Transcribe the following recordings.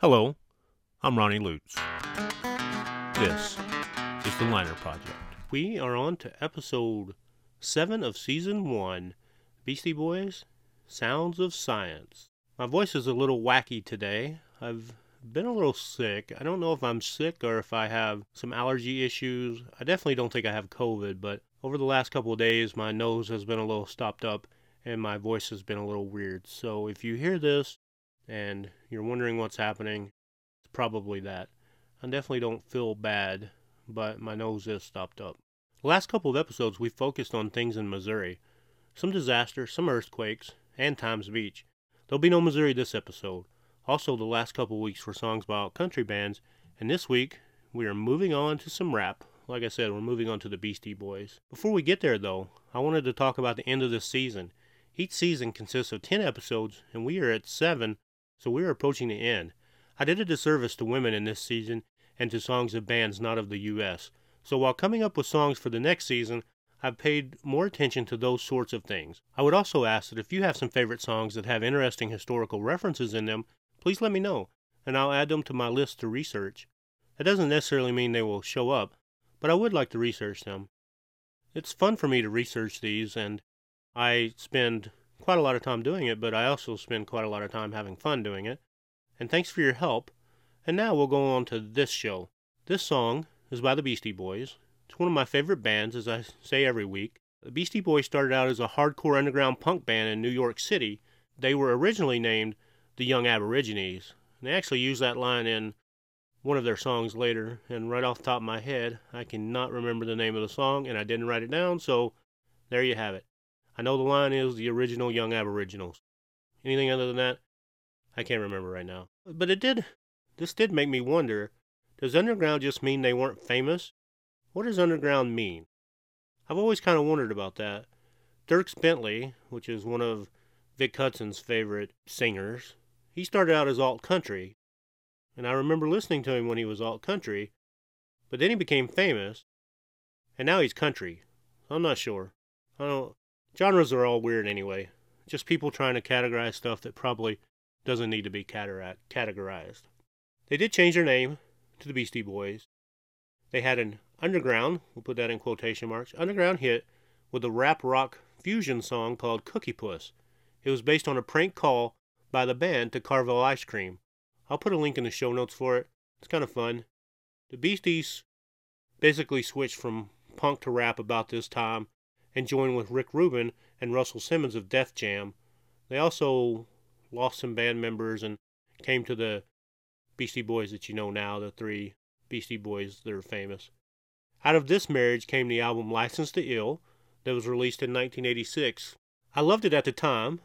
Hello, I'm Ronnie Lutz. This is the Liner Project. We are on to episode 7 of season 1 Beastie Boys Sounds of Science. My voice is a little wacky today. I've been a little sick. I don't know if I'm sick or if I have some allergy issues. I definitely don't think I have COVID, but over the last couple of days, my nose has been a little stopped up and my voice has been a little weird. So if you hear this and you're wondering what's happening, it's probably that. I definitely don't feel bad, but my nose is stopped up. The last couple of episodes, we focused on things in Missouri some disasters, some earthquakes, and Times Beach. There'll be no Missouri this episode. Also, the last couple weeks were songs about country bands, and this week we are moving on to some rap. Like I said, we're moving on to the Beastie Boys. Before we get there, though, I wanted to talk about the end of this season. Each season consists of 10 episodes, and we are at 7, so we are approaching the end. I did a disservice to women in this season and to songs of bands not of the U.S. So while coming up with songs for the next season, I've paid more attention to those sorts of things. I would also ask that if you have some favorite songs that have interesting historical references in them, please let me know, and I'll add them to my list to research. That doesn't necessarily mean they will show up, but I would like to research them. It's fun for me to research these, and I spend quite a lot of time doing it, but I also spend quite a lot of time having fun doing it. And thanks for your help. And now we'll go on to this show. This song is by the Beastie Boys. It's one of my favorite bands, as I say every week. The Beastie Boys started out as a hardcore underground punk band in New York City. They were originally named the Young Aborigines. And they actually used that line in one of their songs later, and right off the top of my head, I cannot remember the name of the song, and I didn't write it down, so there you have it. I know the line is the original Young Aboriginals. Anything other than that, I can't remember right now. But it did, this did make me wonder does underground just mean they weren't famous? What does underground mean? I've always kind of wondered about that. Dierks Bentley, which is one of Vic Hudson's favorite singers, he started out as alt country. And I remember listening to him when he was alt country, but then he became famous, and now he's country. I'm not sure. I don't Genres are all weird anyway. Just people trying to categorize stuff that probably doesn't need to be categorized. They did change their name to the Beastie Boys. They had an underground, we'll put that in quotation marks, underground hit with a rap rock fusion song called Cookie Puss. It was based on a prank call by the band to Carvel Ice Cream. I'll put a link in the show notes for it. It's kind of fun. The Beasties basically switched from punk to rap about this time and joined with Rick Rubin and Russell Simmons of Def Jam. They also lost some band members and came to the Beastie Boys that you know now, the three Beastie Boys that are famous. Out of this marriage came the album License to Ill that was released in 1986. I loved it at the time,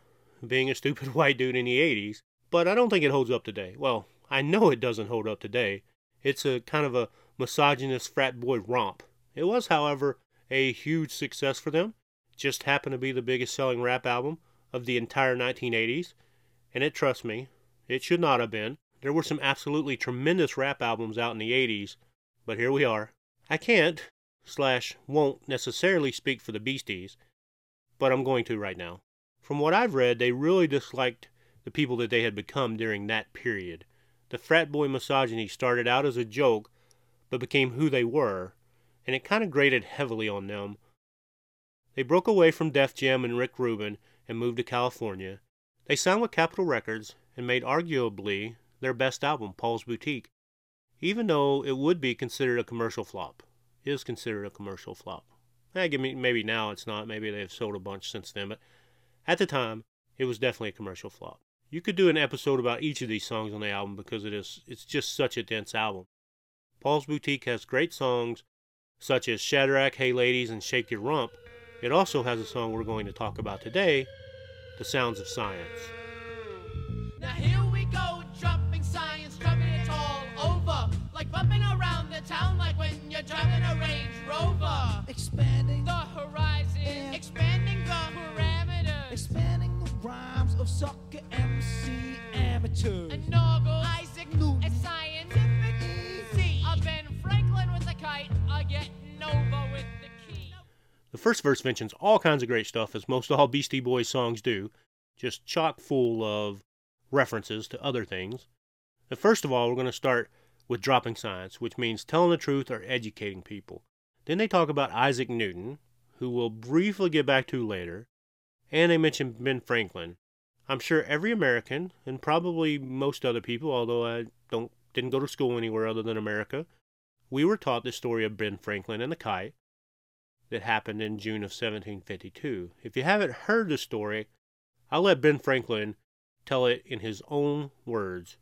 being a stupid white dude in the 80s, but I don't think it holds up today. Well, I know it doesn't hold up today. It's a kind of a misogynist frat boy romp. It was, however, a huge success for them. Just happened to be the biggest selling rap album of the entire 1980s. And it, trust me, it should not have been. There were some absolutely tremendous rap albums out in the 80s, but here we are. I can't, slash, won't necessarily speak for the Beasties, but I'm going to right now. From what I've read, they really disliked the people that they had become during that period. The frat boy misogyny started out as a joke, but became who they were, and it kind of grated heavily on them. They broke away from Def Jam and Rick Rubin and moved to California. They signed with Capitol Records and made arguably their best album, Paul's Boutique, even though it would be considered a commercial flop. It is considered a commercial flop. Eh, maybe now it's not. Maybe they've sold a bunch since then, but at the time, it was definitely a commercial flop. You could do an episode about each of these songs on the album because it is it's just such a dense album. Paul's Boutique has great songs such as Shadrach, Hey Ladies, and Shake Your Rump, it also has a song we're going to talk about today, The Sounds of Science. Now here we go, dropping science, dropping it all over. Like bumping around the town like when you're driving a Range Rover. Expanding the horizon, expanding the parameters. Expanding the rhymes of sucker MC amateurs. Inaugural first verse mentions all kinds of great stuff, as most all Beastie Boys songs do, just chock full of references to other things. But first of all, we're going to start with dropping science, which means telling the truth or educating people. Then they talk about Isaac Newton, who we'll briefly get back to later, and they mention Ben Franklin. I'm sure every American, and probably most other people, although I don't didn't go to school anywhere other than America, we were taught the story of Ben Franklin and the kite that happened in June of 1752. If you haven't heard the story, I'll let Ben Franklin tell it in his own words.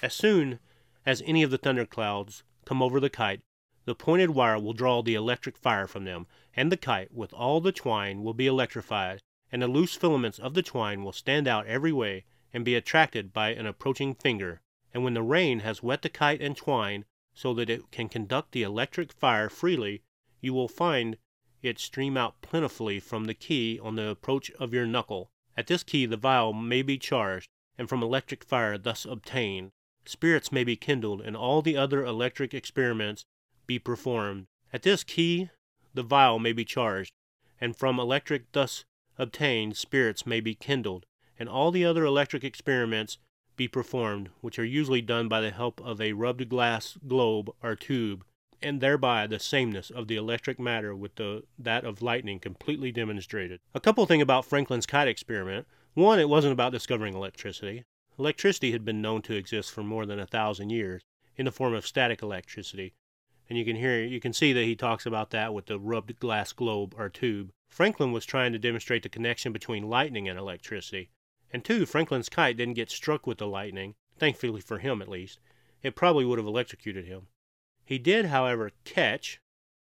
As soon as any of the thunderclouds come over the kite, the pointed wire will draw the electric fire from them, and the kite, with all the twine, will be electrified, and the loose filaments of the twine will stand out every way and be attracted by an approaching finger. And when the rain has wet the kite and twine so that it can conduct the electric fire freely, you will find it stream out plentifully from the key on the approach of your knuckle. At this key the vial may be charged, and from electric fire thus obtained, spirits may be kindled, and all the other electric experiments be performed. At this key the vial may be charged, and from electric thus obtained spirits may be kindled, and all the other electric experiments be performed, which are usually done by the help of a rubbed glass globe or tube, and thereby the sameness of the electric matter with the, that of lightning completely demonstrated. A couple things about Franklin's kite experiment. One, it wasn't about discovering electricity. Electricity had been known to exist for more than a thousand years in the form of static electricity, and you can hear you can see that he talks about that with the rubbed glass globe or tube. Franklin was trying to demonstrate the connection between lightning and electricity. And two, Franklin's kite didn't get struck with the lightning, thankfully for him at least. It probably would have electrocuted him. He did, however, catch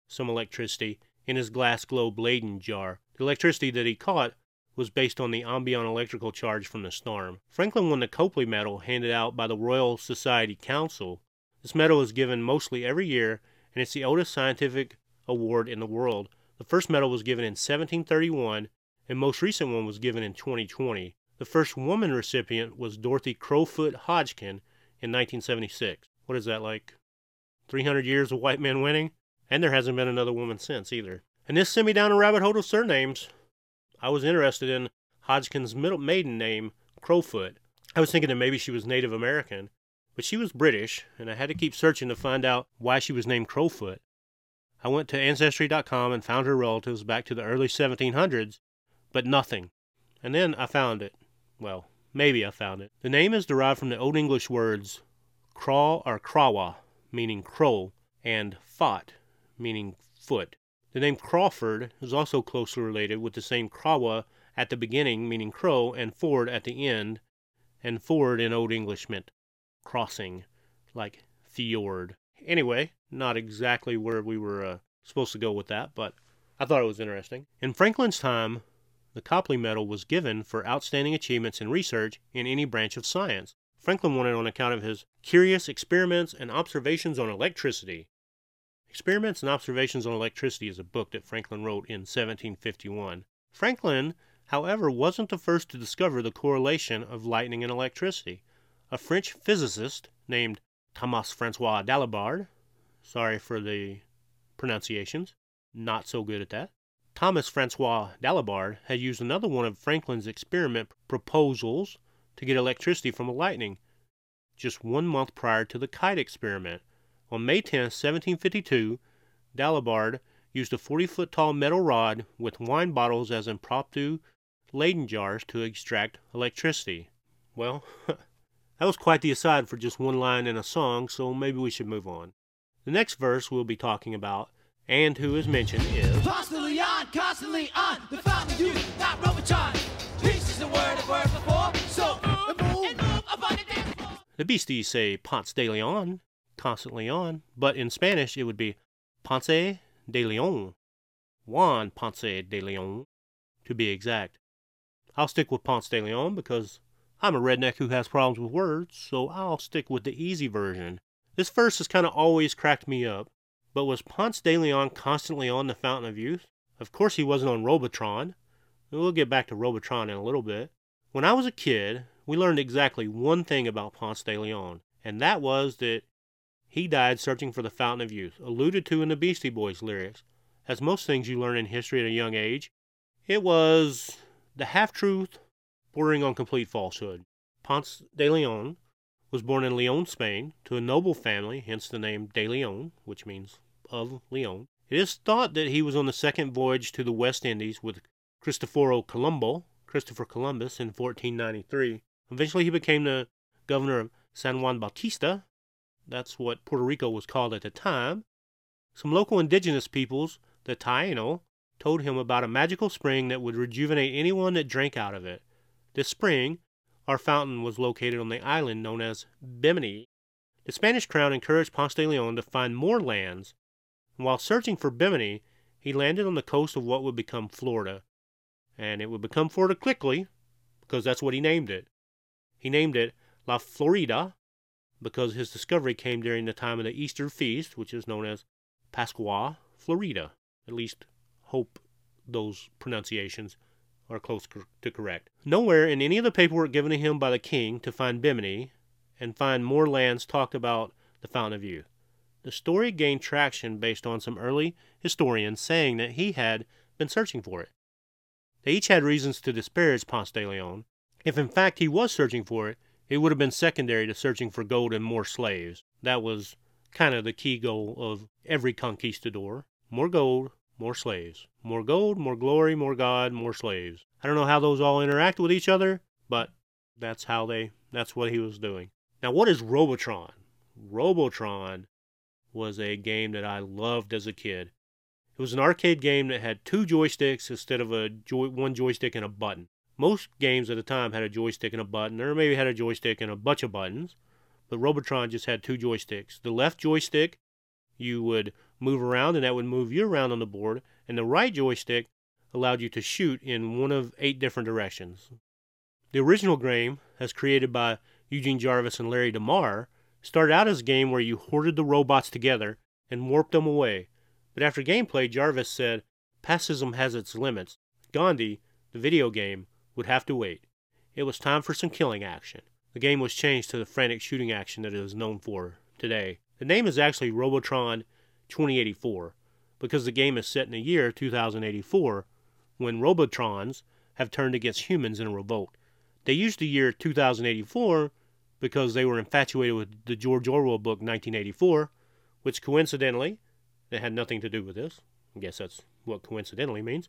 some electricity in his glass globe Leyden jar. The electricity that he caught was based on the ambient electrical charge from the storm. Franklin won the Copley Medal handed out by the Royal Society Council. This medal is given mostly every year, and it's the oldest scientific award in the world. The first medal was given in 1731, and most recent one was given in 2020. The first woman recipient was Dorothy Crowfoot Hodgkin in 1976. What is that like? 300 years of white men winning? And there hasn't been another woman since either. And this sent me down a rabbit hole of surnames. I was interested in Hodgkin's middle maiden name, Crowfoot. I was thinking that maybe she was Native American, but she was British, and I had to keep searching to find out why she was named Crowfoot. I went to Ancestry.com and found her relatives back to the early 1700s, but nothing. And then I found it. Well, maybe I found it. The name is derived from the Old English words craw or crawa, meaning crow, and fot, meaning foot. The name Crawford is also closely related with the same Crawa at the beginning, meaning crow, and ford at the end, and ford in Old English meant crossing, like fjord. Anyway, not exactly where we were uh, supposed to go with that, but I thought it was interesting. In Franklin's time, the Copley Medal was given for outstanding achievements in research in any branch of science. Franklin it on account of his curious experiments and observations on electricity. Experiments and Observations on Electricity is a book that Franklin wrote in 1751. Franklin, however, wasn't the first to discover the correlation of lightning and electricity. A French physicist named Thomas Francois Dalibard, sorry for the pronunciations, not so good at that. Thomas Francois Dalibard had used another one of Franklin's experiment proposals to get electricity from a lightning just one month prior to the kite experiment. On May 10, 1752, Dalibard used a 40 foot tall metal rod with wine bottles as impromptu Leyden jars to extract electricity. Well, that was quite the aside for just one line in a song, so maybe we should move on. The next verse we'll be talking about, and who is mentioned, is Constantly on, constantly on, the fountain youth, not. Peace is the word I've heard the Beasties say Ponce de Leon, constantly on, but in Spanish it would be Ponce de Leon, Juan Ponce de Leon, to be exact. I'll stick with Ponce de Leon because I'm a redneck who has problems with words, so I'll stick with the easy version. This verse has kind of always cracked me up, but was Ponce de Leon constantly on the Fountain of Youth? Of course he wasn't on Robotron. We'll get back to Robotron in a little bit. When I was a kid, we learned exactly one thing about Ponce de Leon, and that was that he died searching for the Fountain of Youth, alluded to in the Beastie Boys lyrics. As most things you learn in history at a young age, it was the half truth bordering on complete falsehood. Ponce de Leon was born in Leon, Spain, to a noble family, hence the name de Leon, which means of Leon. It is thought that he was on the second voyage to the West Indies with Cristoforo Colombo, Christopher Columbus, in 1493. Eventually, he became the governor of San Juan Bautista. That's what Puerto Rico was called at the time. Some local indigenous peoples, the Taino, told him about a magical spring that would rejuvenate anyone that drank out of it. This spring, our fountain, was located on the island known as Bimini. The Spanish crown encouraged Ponce de Leon to find more lands. And while searching for Bimini, he landed on the coast of what would become Florida. And it would become Florida quickly, because that's what he named it. He named it La Florida because his discovery came during the time of the Easter feast, which is known as Pascua Florida. At least hope those pronunciations are close to correct. Nowhere in any of the paperwork given to him by the king to find Bimini and find more lands talked about the Fountain of Youth. The story gained traction based on some early historians saying that he had been searching for it. They each had reasons to disparage Ponce de Leon. If in fact he was searching for it, it would have been secondary to searching for gold and more slaves. That was kind of the key goal of every conquistador more gold, more slaves. More gold, more glory, more God, more slaves. I don't know how those all interact with each other, but that's how they that's what he was doing. Now what is Robotron? Robotron was a game that I loved as a kid. It was an arcade game that had two joysticks instead of a joy, one joystick and a button. Most games at the time had a joystick and a button, or maybe had a joystick and a bunch of buttons, but Robotron just had two joysticks. The left joystick, you would move around, and that would move you around on the board, and the right joystick allowed you to shoot in one of eight different directions. The original game, as created by Eugene Jarvis and Larry DeMar, started out as a game where you hoarded the robots together and warped them away. But after gameplay, Jarvis said, Pacifism has its limits. Gandhi, the video game, would have to wait. It was time for some killing action. The game was changed to the frantic shooting action that it is known for today. The name is actually Robotron 2084 because the game is set in the year 2084 when Robotrons have turned against humans in a revolt. They used the year 2084 because they were infatuated with the George Orwell book 1984, which coincidentally, it had nothing to do with this. I guess that's what coincidentally means.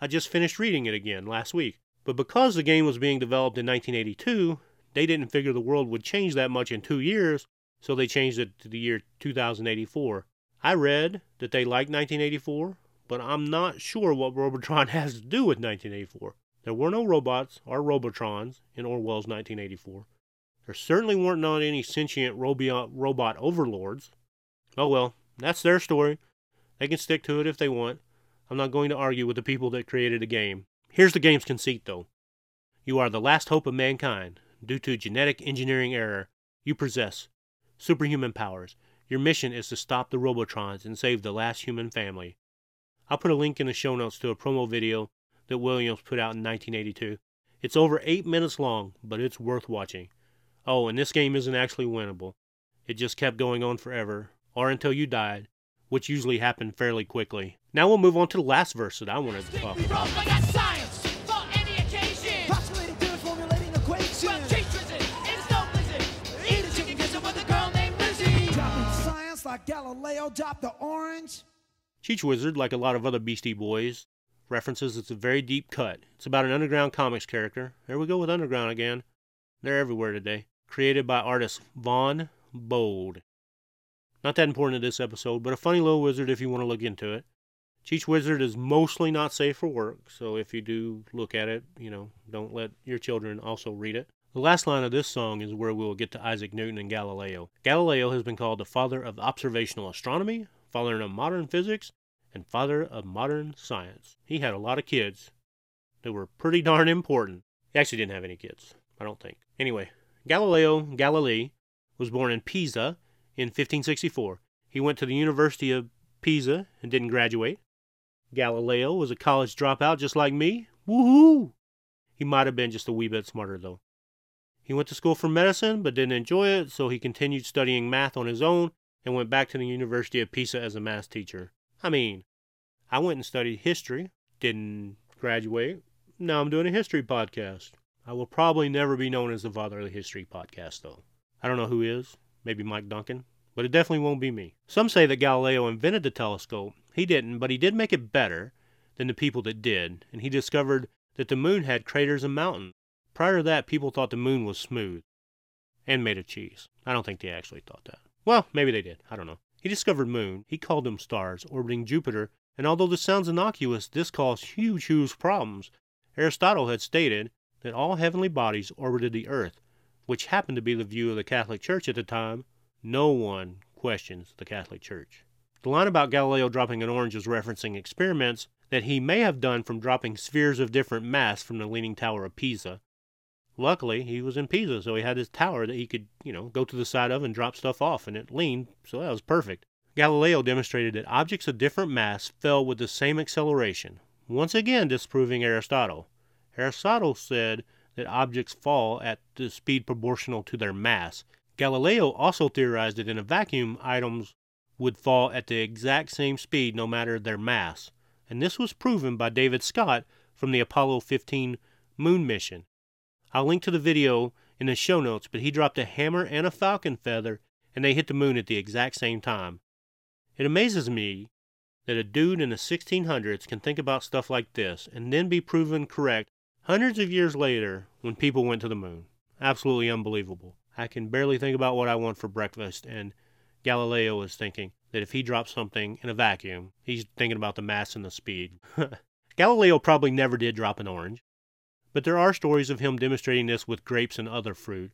I just finished reading it again last week. But because the game was being developed in 1982, they didn't figure the world would change that much in two years, so they changed it to the year 2084. I read that they liked 1984, but I'm not sure what Robotron has to do with 1984. There were no robots or Robotrons in Orwell's 1984. There certainly weren't not any sentient robot, robot overlords. Oh well, that's their story. They can stick to it if they want. I'm not going to argue with the people that created the game. Here's the game's conceit, though. You are the last hope of mankind. Due to genetic engineering error, you possess superhuman powers. Your mission is to stop the Robotrons and save the last human family. I'll put a link in the show notes to a promo video that Williams put out in 1982. It's over 8 minutes long, but it's worth watching. Oh, and this game isn't actually winnable. It just kept going on forever, or until you died, which usually happened fairly quickly. Now we'll move on to the last verse that I wanted to talk about. Science like Galileo dropped the orange. Cheech Wizard, like a lot of other Beastie Boys, references it's a very deep cut. It's about an underground comics character. There we go with underground again. They're everywhere today. Created by artist Vaughn Bodē. Not that important to this episode, but a funny little wizard if you want to look into it. Cheech Wizard is mostly not safe for work, so if you do look at it, you know, don't let your children also read it. The last line of this song is where we'll get to Isaac Newton and Galileo. Galileo has been called the father of observational astronomy, father of modern physics, and father of modern science. He had a lot of kids that were pretty darn important. He actually didn't have any kids, I don't think. Anyway, Galileo Galilei was born in Pisa in 1564. He went to the University of Pisa and didn't graduate. Galileo was a college dropout just like me. Woohoo! He might have been just a wee bit smarter though. He went to school for medicine but didn't enjoy it, so he continued studying math on his own and went back to the University of Pisa as a math teacher. I mean, I went and studied history, didn't graduate. Now I'm doing a history podcast. I will probably never be known as the father of the history podcast, though. I don't know who is, maybe Mike Duncan, but it definitely won't be me. Some say that Galileo invented the telescope. He didn't, but he did make it better than the people that did, and he discovered that the moon had craters and mountains. Prior to that, people thought the moon was smooth and made of cheese. I don't think they actually thought that. Well, maybe they did. I don't know. He discovered moon. He called them stars orbiting Jupiter, and although this sounds innocuous, this caused huge, huge problems. Aristotle had stated that all heavenly bodies orbited the earth, which happened to be the view of the Catholic Church at the time. No one questions the Catholic Church. The line about Galileo dropping an orange is referencing experiments that he may have done from dropping spheres of different mass from the Leaning Tower of Pisa. Luckily, he was in Pisa, so he had his tower that he could, you know, go to the side of and drop stuff off, and it leaned, so that was perfect. Galileo demonstrated that objects of different mass fell with the same acceleration, once again disproving Aristotle. Aristotle said that objects fall at the speed proportional to their mass. Galileo also theorized that in a vacuum, items would fall at the exact same speed no matter their mass, and this was proven by David Scott from the Apollo 15 moon mission. I'll link to the video in the show notes, but he dropped a hammer and a falcon feather, and they hit the moon at the exact same time. It amazes me that a dude in the 1600s can think about stuff like this and then be proven correct hundreds of years later when people went to the moon. Absolutely unbelievable. I can barely think about what I want for breakfast, and Galileo is thinking that if he drops something in a vacuum, he's thinking about the mass and the speed. Galileo probably never did drop an orange, but there are stories of him demonstrating this with grapes and other fruit.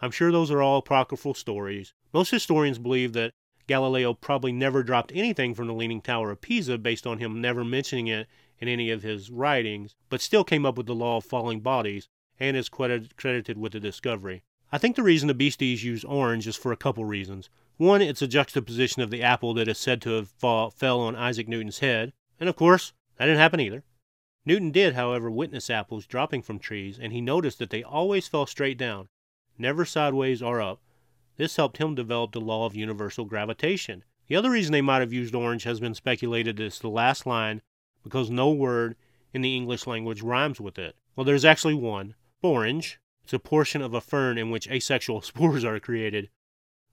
I'm sure those are all apocryphal stories. Most historians believe that Galileo probably never dropped anything from the Leaning Tower of Pisa based on him never mentioning it in any of his writings, but still came up with the law of falling bodies and is credited with the discovery. I think the reason the beasties use orange is for a couple reasons. One, it's a juxtaposition of the apple that is said to have fall, fell on Isaac Newton's head, and of course, that didn't happen either. Newton did, however, witness apples dropping from trees, and he noticed that they always fell straight down, never sideways or up, this helped him develop the law of universal gravitation. The other reason they might have used orange has been speculated as the last line because no word in the English language rhymes with it. Well, there's actually one. Sporange. It's a portion of a fern in which asexual spores are created,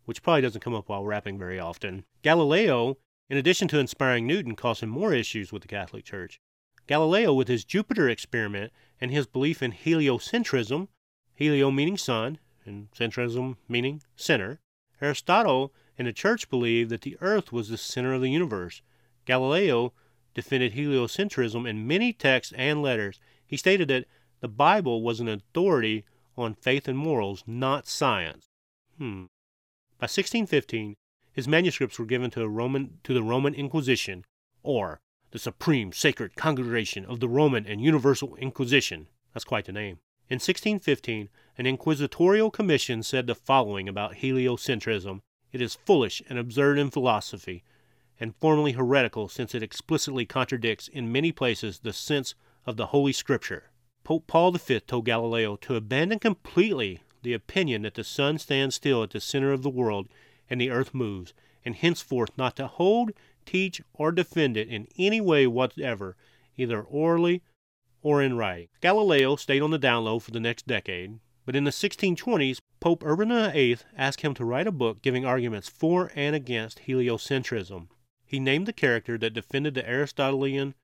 which probably doesn't come up while rapping very often. Galileo, in addition to inspiring Newton, caused him more issues with the Catholic Church. Galileo, with his Jupiter experiment and his belief in heliocentrism, helio meaning sun, and centrism meaning center, Aristotle and the Church believed that the earth was the center of the universe. Galileo defended heliocentrism in many texts and letters. He stated that the Bible was an authority on faith and morals, not science. Hmm. By 1615, his manuscripts were given to, Roman, to the Roman Inquisition, or the Supreme Sacred Congregation of the Roman and Universal Inquisition. That's quite the name. In 1615, an inquisitorial commission said the following about heliocentrism it is foolish and absurd in philosophy, and formally heretical since it explicitly contradicts in many places the sense of the Holy Scripture. Pope Paul V told Galileo to abandon completely the opinion that the sun stands still at the center of the world and the earth moves, and henceforth not to hold, teach, or defend it in any way whatever, either orally or in writing. Galileo stayed on the down low for the next decade, but in the 1620s, Pope Urban VIII asked him to write a book giving arguments for and against heliocentrism. He named the character that defended the Aristotelian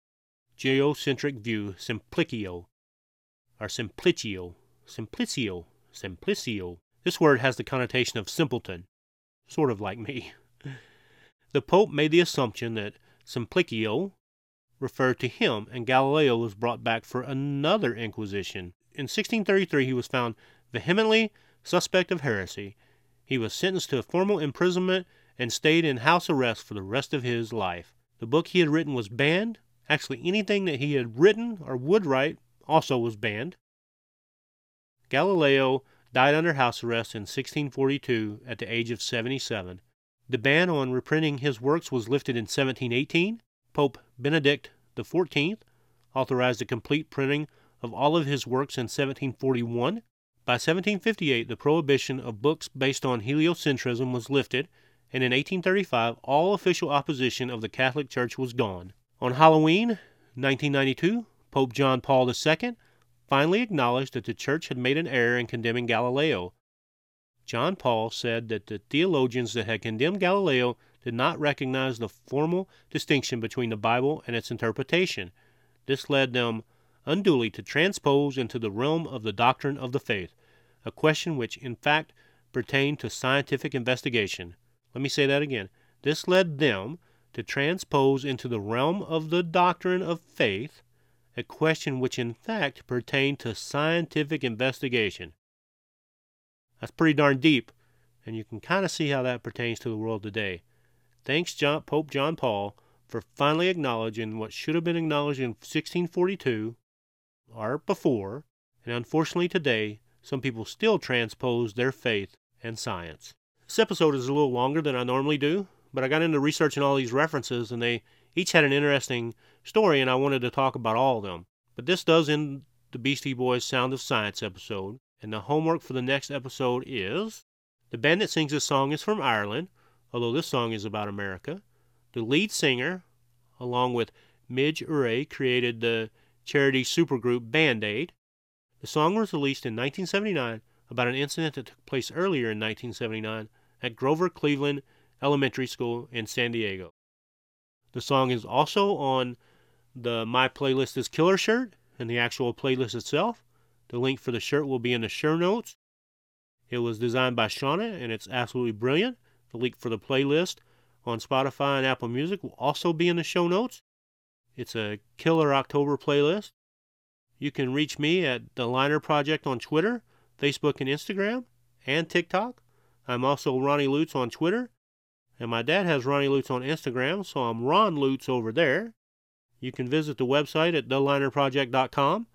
geocentric view Simplicio, or Simplicio, Simplicio, Simplicio. This word has the connotation of simpleton, sort of like me. The Pope made the assumption that Simplicio referred to him, and Galileo was brought back for another inquisition. In 1633, he was found vehemently suspect of heresy. He was sentenced to formal imprisonment and stayed in house arrest for the rest of his life. The book he had written was banned. Actually, anything that he had written or would write also was banned. Galileo died under house arrest in 1642 at the age of 77. The ban on reprinting his works was lifted in 1718. Pope Benedict XIV authorized the complete printing of all of his works in 1741. By 1758, the prohibition of books based on heliocentrism was lifted, and in 1835, all official opposition of the Catholic Church was gone. On Halloween 1992, Pope John Paul II finally acknowledged that the Church had made an error in condemning Galileo. John Paul said that the theologians that had condemned Galileo did not recognize the formal distinction between the Bible and its interpretation. This led them unduly to transpose into the realm of the doctrine of the faith, a question which, in fact, pertained to scientific investigation. Let me say that again. This led them to transpose into the realm of the doctrine of faith a question which, in fact, pertained to scientific investigation. That's pretty darn deep, and you can kind of see how that pertains to the world today. Thanks, John, Pope John Paul, for finally acknowledging what should have been acknowledged in 1642 or before, and unfortunately today, some people still transpose their faith and science. This episode is a little longer than I normally do, but I got into researching all these references, and they each had an interesting story, and I wanted to talk about all of them. But this does end the Beastie Boys Sound of Science episode, and the homework for the next episode is the band that sings this song is from Ireland, although this song is about America. The lead singer, along with Midge Ure, created the charity supergroup Band Aid. The song was released in 1979 about an incident that took place earlier in 1979 at Grover Cleveland Elementary School in San Diego. The song is also on the My Playlist is Killer shirt and the actual playlist itself. The link for the shirt will be in the show notes. It was designed by Shauna and it's absolutely brilliant. The link for the playlist on Spotify and Apple Music will also be in the show notes. It's a killer October playlist. You can reach me at the Liner Project on Twitter, Facebook, and Instagram, and TikTok. I'm also Ronnie Lutz on Twitter, and my dad has Ronnie Lutz on Instagram, so I'm Ron Lutz over there. You can visit the website at thelinerproject.com,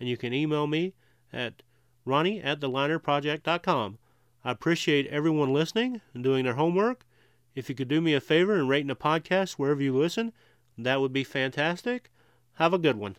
and you can email me at ronnie at thelinerproject.com. I appreciate everyone listening and doing their homework. If you could do me a favor and rate the podcast wherever you listen, that would be fantastic. Have a good one.